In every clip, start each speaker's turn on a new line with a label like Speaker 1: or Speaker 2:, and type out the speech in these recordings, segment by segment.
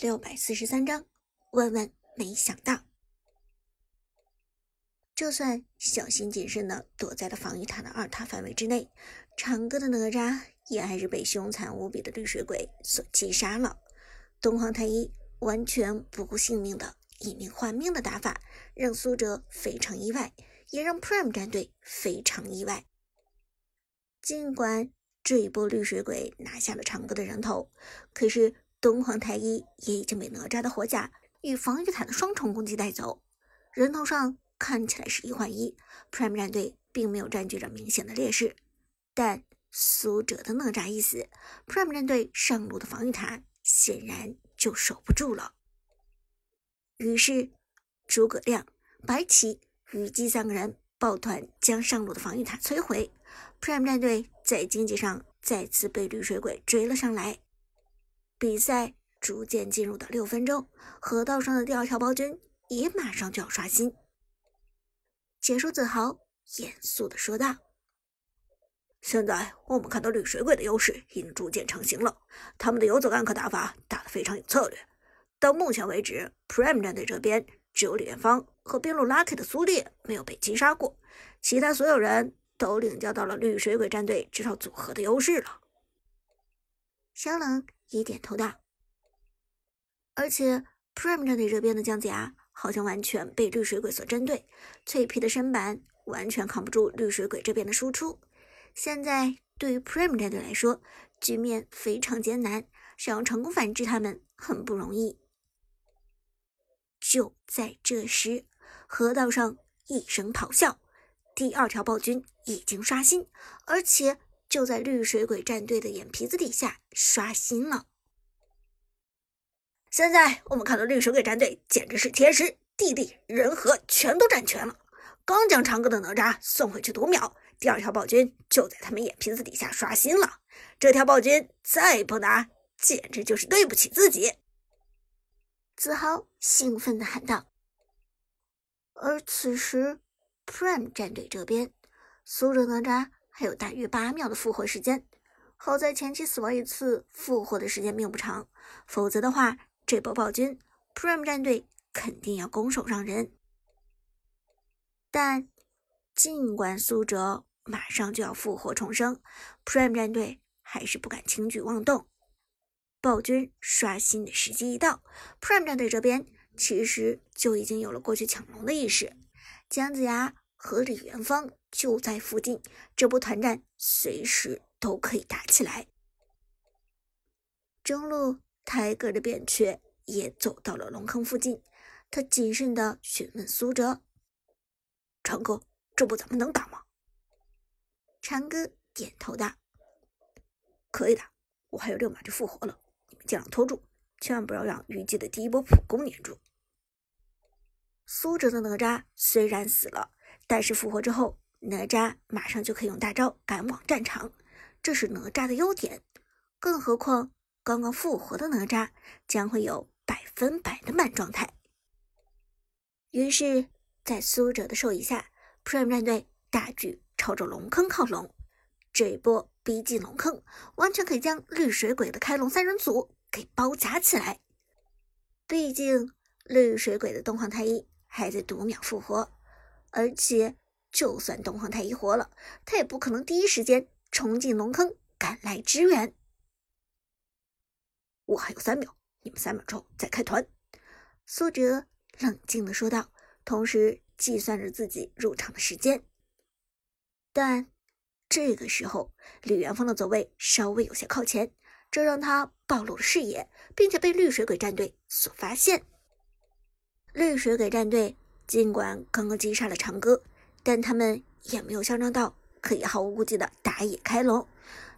Speaker 1: 六百四十三章，万万没想到，就算小心谨慎的躲在了防御塔的二塔范围之内，长歌的哪吒也还是被凶残无比的绿水鬼所击杀了。东皇太一完全不顾性命的以命换命的打法，让苏哲非常意外，也让 Prime 战队非常意外。尽管这一波绿水鬼拿下了长歌的人头，可是。东皇太一也已经被哪吒的火甲与防御塔的双重攻击带走，人头上看起来是一换一，Prime 战队并没有占据着明显的劣势。但苏哲的哪吒一死，Prime 战队上路的防御塔显然就守不住了。于是，诸葛亮、白起、虞姬三个人抱团将上路的防御塔摧毁，Prime 战队在经济上再次被绿水鬼追了上来。比赛逐渐进入到六分钟，河道上的第二条暴君也马上就要刷新。解说子豪严肃的说道：“
Speaker 2: 现在我们看到绿水鬼的优势已经逐渐成型了，他们的游走暗克打法打得非常有策略。到目前为止，Prime 战队这边只有李元芳和边路 Lucky 的苏烈没有被击杀过，其他所有人都领教到了绿水鬼战队这套组合的优势了。”
Speaker 1: 小冷。也点头道，而且 Prime 战队这边的姜子牙好像完全被绿水鬼所针对，脆皮的身板完全扛不住绿水鬼这边的输出。现在对于 Prime 战队来说，局面非常艰难，想要成功反制他们很不容易。就在这时，河道上一声咆哮，第二条暴君已经刷新，而且。就在绿水鬼战队的眼皮子底下刷新了。
Speaker 2: 现在我们看到绿水鬼战队简直是天时地利人和全都占全了。刚将长歌的哪吒送回去读秒，第二条暴君就在他们眼皮子底下刷新了。这条暴君再不拿，简直就是对不起自己。
Speaker 1: 子豪兴奋地喊道。而此时，Prime 战队这边，苏哲哪吒。还有大约八秒的复活时间，好在前期死亡一次，复活的时间并不长，否则的话，这波暴君 Prime 战队肯定要拱手让人。但尽管苏哲马上就要复活重生，Prime 战队还是不敢轻举妄动。暴君刷新的时机一到，Prime 战队这边其实就已经有了过去抢龙的意识，姜子牙。和李元芳就在附近，这波团战随时都可以打起来。中路泰戈的扁鹊也走到了龙坑附近，他谨慎的询问苏哲：“
Speaker 2: 长哥，这波咱们能打吗？”
Speaker 1: 长哥点头道：“
Speaker 2: 可以的，我还有六秒就复活了，你们尽量拖住，千万不要让虞姬的第一波普攻粘住。”
Speaker 1: 苏哲的哪吒虽然死了。但是复活之后，哪吒马上就可以用大招赶往战场，这是哪吒的优点。更何况刚刚复活的哪吒将会有百分百的满状态。于是，在苏哲的授意下，Prime 战队大举朝着龙坑靠拢。这一波逼近龙坑，完全可以将绿水鬼的开龙三人组给包夹起来。毕竟绿水鬼的东皇太一还在读秒复活。而且，就算东皇太一活了，他也不可能第一时间冲进龙坑赶来支援。
Speaker 2: 我还有三秒，你们三秒钟再开团。”
Speaker 1: 苏哲冷静的说道，同时计算着自己入场的时间。但这个时候，李元芳的走位稍微有些靠前，这让他暴露了视野，并且被绿水鬼战队所发现。绿水鬼战队。尽管刚刚击杀了长歌，但他们也没有嚣张到可以毫无顾忌的打野开龙。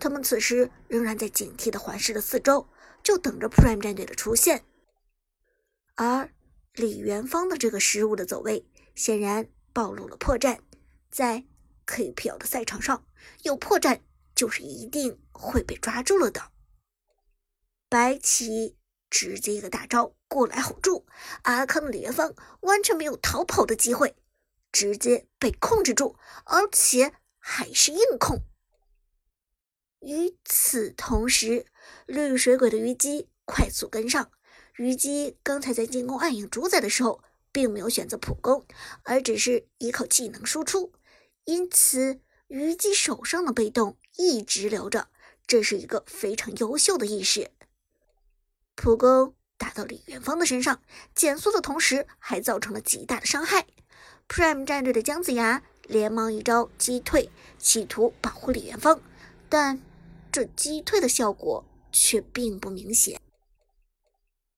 Speaker 1: 他们此时仍然在警惕的环视着四周，就等着 Prime 战队的出现。而李元芳的这个失误的走位，显然暴露了破绽。在 KPL 的赛场上，有破绽就是一定会被抓住了的。白起。直接一个大招过来吼住阿康的李元芳，完全没有逃跑的机会，直接被控制住，而且还是硬控。与此同时，绿水鬼的虞姬快速跟上，虞姬刚才在进攻暗影主宰的时候，并没有选择普攻，而只是依靠技能输出，因此虞姬手上的被动一直留着，这是一个非常优秀的意识。普攻打到李元芳的身上，减速的同时还造成了极大的伤害。Prime 战队的姜子牙连忙一招击退，企图保护李元芳，但这击退的效果却并不明显。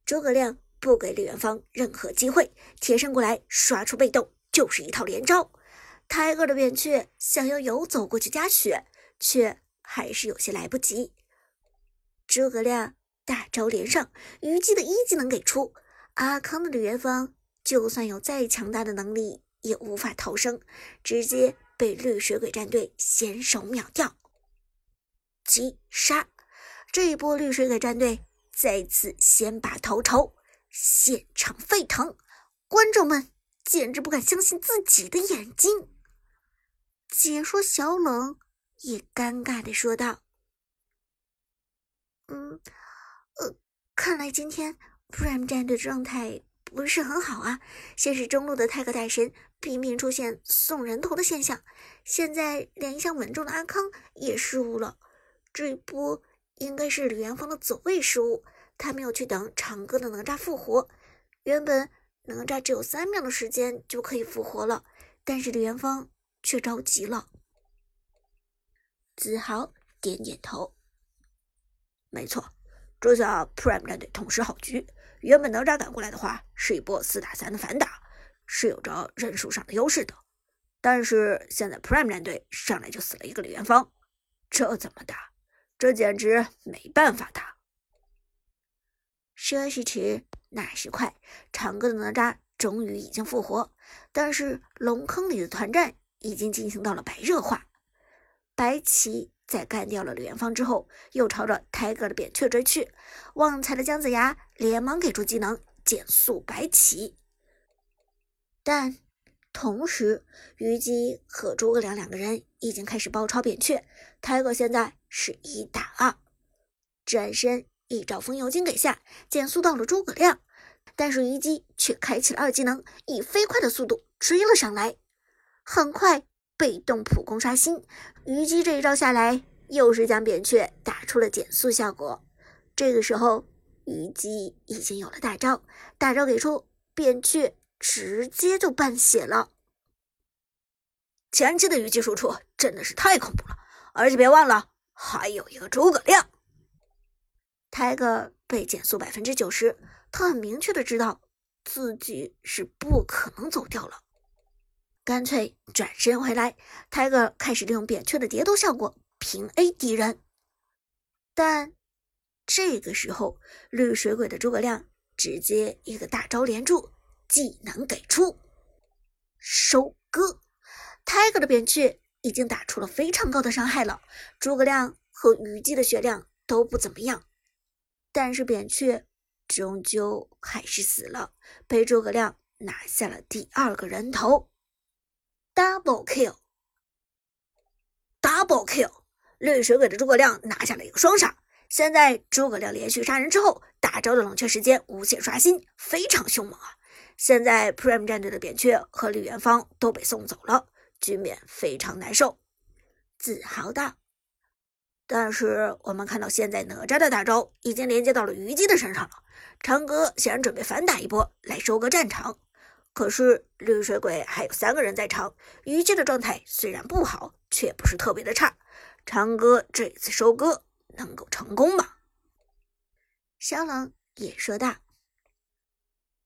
Speaker 1: 诸葛亮不给李元芳任何机会，贴身过来刷出被动，就是一套连招。泰戈的扁鹊想要游走过去加血，却还是有些来不及。诸葛亮大招连上，虞姬的一技能给出，阿康的李元芳就算有再强大的能力。也无法逃生，直接被绿水鬼战队先手秒掉。击杀！这一波绿水鬼战队再次先拔头筹，现场沸腾，观众们简直不敢相信自己的眼睛。解说小冷也尴尬的说道：“嗯，看来今天 Prime 战队状态不是很好啊。先是中路的泰格大神。”频频出现送人头的现象，现在连一向稳重的阿康也失误了。这一波应该是李元芳的走位失误，他没有去等长歌的哪吒复活。原本哪吒只有三秒的时间就可以复活了，但是李元芳却着急了。子豪点点头，
Speaker 2: 没错，这下 Prime 战队痛失好局。原本哪吒赶过来的话，是一波四打三的反打。是有着人数上的优势的，但是现在 Prime 战队上来就死了一个李元芳，这怎么打？这简直没办法打。
Speaker 1: 说时迟，那时快，长歌的哪吒终于已经复活，但是龙坑里的团战已经进行到了白热化。白起在干掉了李元芳之后，又朝着泰戈的扁鹊追去，旺财的姜子牙连忙给出技能减速白起。但同时，虞姬和诸葛亮两个人已经开始包抄扁鹊。泰戈现在是一打二，转身一招风油精给下，减速到了诸葛亮。但是虞姬却开启了二技能，以飞快的速度追了上来。很快，被动普攻刷新，虞姬这一招下来，又是将扁鹊打出了减速效果。这个时候，虞姬已经有了大招，大招给出，扁鹊。直接就半血了。
Speaker 2: 前期的虞姬输出真的是太恐怖了，而且别忘了还有一个诸葛亮。
Speaker 1: 泰戈被减速百分之九十，他很明确的知道自己是不可能走掉了，干脆转身回来。，Tiger 开始利用扁鹊的叠头效果平 A 敌人，但这个时候绿水鬼的诸葛亮直接一个大招连住。技能给出，收割。，Tiger 的扁鹊已经打出了非常高的伤害了。诸葛亮和虞姬的血量都不怎么样，但是扁鹊终究还是死了，被诸葛亮拿下了第二个人头。Double
Speaker 2: kill，Double kill，绿水鬼的诸葛亮拿下了一个双杀。现在诸葛亮连续杀人之后，大招的冷却时间无限刷新，非常凶猛啊！现在 Prime 战队的扁鹊和李元芳都被送走了，局面非常难受。
Speaker 1: 自豪道。
Speaker 2: 但是我们看到现在哪吒的大招已经连接到了虞姬的身上了，长歌显然准备反打一波来收割战场。可是绿水鬼还有三个人在场，虞姬的状态虽然不好，却不是特别的差。长歌这次收割能够成功吗？
Speaker 1: 小冷也说道。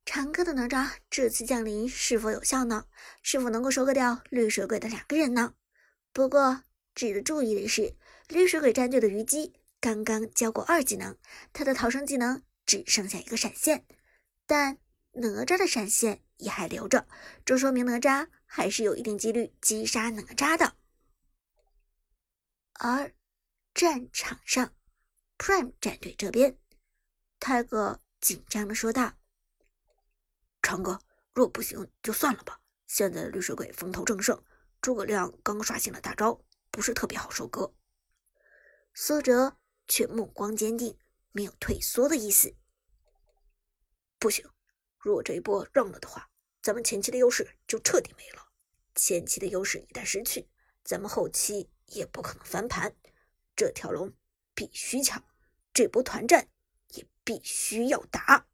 Speaker 1: 长歌的哪吒这次降临是否有效呢？是否能够收割掉绿水鬼的两个人呢？不过值得注意的是，绿水鬼战队的虞姬刚刚交过二技能，他的逃生技能只剩下一个闪现，但哪吒的闪现也还留着，这说明哪吒还是有一定几率击杀哪吒的。而战场上，Prime 战队这边，泰戈紧张的说道。
Speaker 2: 长哥，若不行就算了吧。现在的绿水鬼风头正盛，诸葛亮刚刷新了大招，不是特别好收割。
Speaker 1: 苏哲却目光坚定，没有退缩的意思。
Speaker 2: 不行，如果这一波让了的话，咱们前期的优势就彻底没了。前期的优势一旦失去，咱们后期也不可能翻盘。这条龙必须抢，这波团战也必须要打。